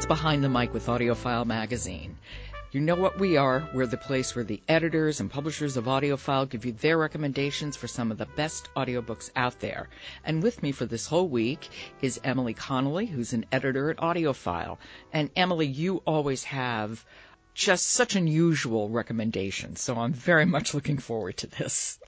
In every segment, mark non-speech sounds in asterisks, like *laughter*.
It's Behind the Mic with AudioFile Magazine. You know what we are. We're the place where the editors and publishers of AudioFile give you their recommendations for some of the best audiobooks out there. And with me for this whole week is Emily Connolly, who's an editor at AudioFile. And Emily, you always have just such unusual recommendations, so I'm very much looking forward to this.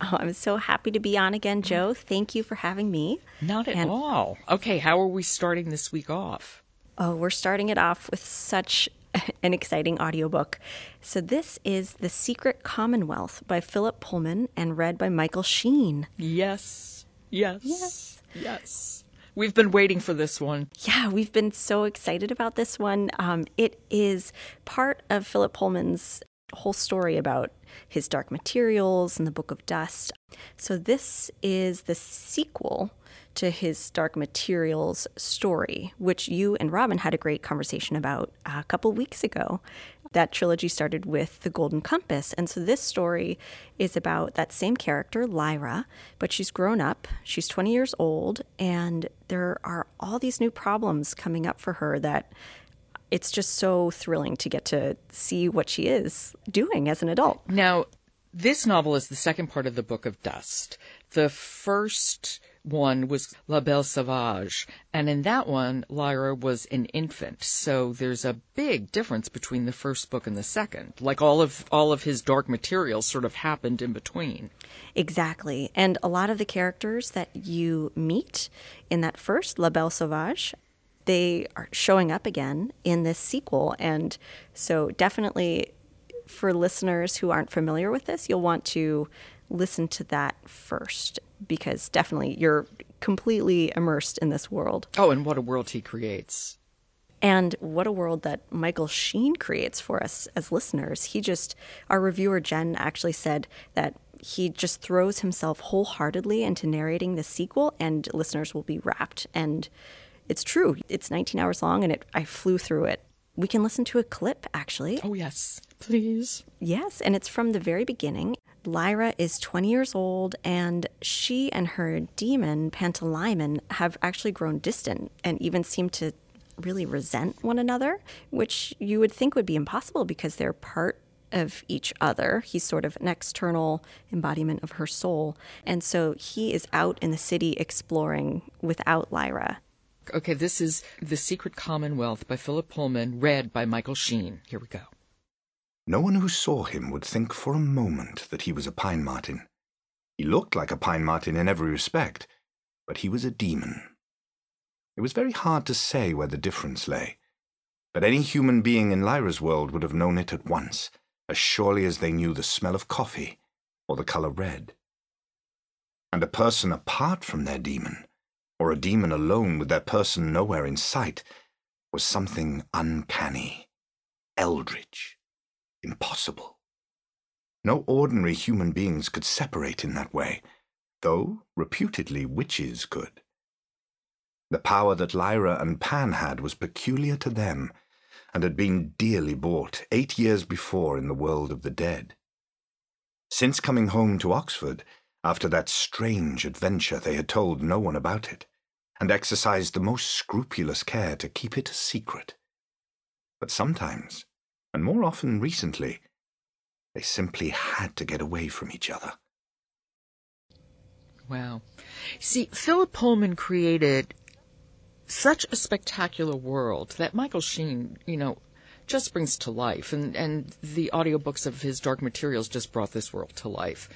Oh, I'm so happy to be on again, Jo. Thank you for having me. Not at and, all. Okay, how are we starting this week off? Oh, we're starting it off with such *laughs* an exciting audiobook. So, this is The Secret Commonwealth by Philip Pullman and read by Michael Sheen. Yes. Yes. Yes. Yes. We've been waiting for this one. Yeah, we've been so excited about this one. Um, it is part of Philip Pullman's whole story about his dark materials and the Book of Dust. So, this is the sequel to his Dark Materials story, which you and Robin had a great conversation about a couple weeks ago. That trilogy started with The Golden Compass. And so this story is about that same character, Lyra, but she's grown up. She's 20 years old, and there are all these new problems coming up for her that it's just so thrilling to get to see what she is doing as an adult. Now, this novel is the second part of the Book of Dust. The first one was La Belle Sauvage, and in that one, Lyra was an infant. So there's a big difference between the first book and the second. Like all of all of his dark materials sort of happened in between. Exactly, and a lot of the characters that you meet in that first La Belle Sauvage they are showing up again in this sequel. And so, definitely for listeners who aren't familiar with this, you'll want to listen to that first because definitely you're completely immersed in this world. Oh, and what a world he creates. And what a world that Michael Sheen creates for us as listeners. He just, our reviewer Jen actually said that he just throws himself wholeheartedly into narrating the sequel, and listeners will be rapt. And it's true. It's 19 hours long, and it, I flew through it. We can listen to a clip, actually. Oh, yes, please. Yes, and it's from the very beginning. Lyra is 20 years old, and she and her demon, Pantalaimon, have actually grown distant and even seem to really resent one another, which you would think would be impossible because they're part of each other. He's sort of an external embodiment of her soul. And so he is out in the city exploring without Lyra. Okay, this is The Secret Commonwealth by Philip Pullman, read by Michael Sheen. Here we go. No one who saw him would think for a moment that he was a pine marten. He looked like a pine marten in every respect, but he was a demon. It was very hard to say where the difference lay, but any human being in Lyra's world would have known it at once, as surely as they knew the smell of coffee or the color red. And a person apart from their demon, or a demon alone with their person nowhere in sight, was something uncanny, eldritch impossible. No ordinary human beings could separate in that way, though reputedly witches could. The power that Lyra and Pan had was peculiar to them, and had been dearly bought eight years before in the world of the dead. Since coming home to Oxford, after that strange adventure, they had told no one about it, and exercised the most scrupulous care to keep it a secret. But sometimes and more often recently, they simply had to get away from each other. Wow. See, Philip Pullman created such a spectacular world that Michael Sheen, you know, just brings to life. And, and the audiobooks of his Dark Materials just brought this world to life.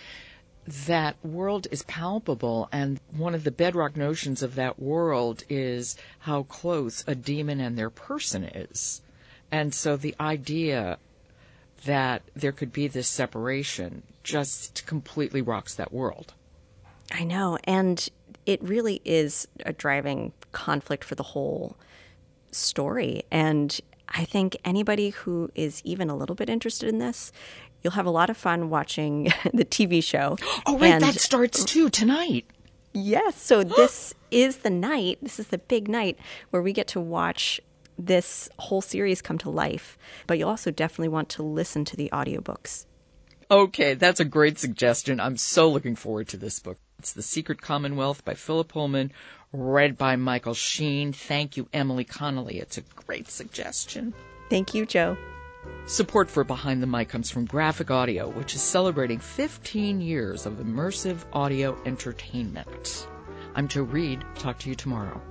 That world is palpable, and one of the bedrock notions of that world is how close a demon and their person is. And so the idea that there could be this separation just completely rocks that world. I know. And it really is a driving conflict for the whole story. And I think anybody who is even a little bit interested in this, you'll have a lot of fun watching *laughs* the TV show. Oh, right. And that starts too tonight. Yes. So *gasps* this is the night, this is the big night where we get to watch this whole series come to life, but you'll also definitely want to listen to the audiobooks. Okay, that's a great suggestion. I'm so looking forward to this book. It's The Secret Commonwealth by Philip Pullman, read by Michael Sheen. Thank you, Emily Connolly. It's a great suggestion. Thank you, Jo. Support for Behind the Mic comes from Graphic Audio, which is celebrating 15 years of immersive audio entertainment. I'm Jo Reed. Talk to you tomorrow.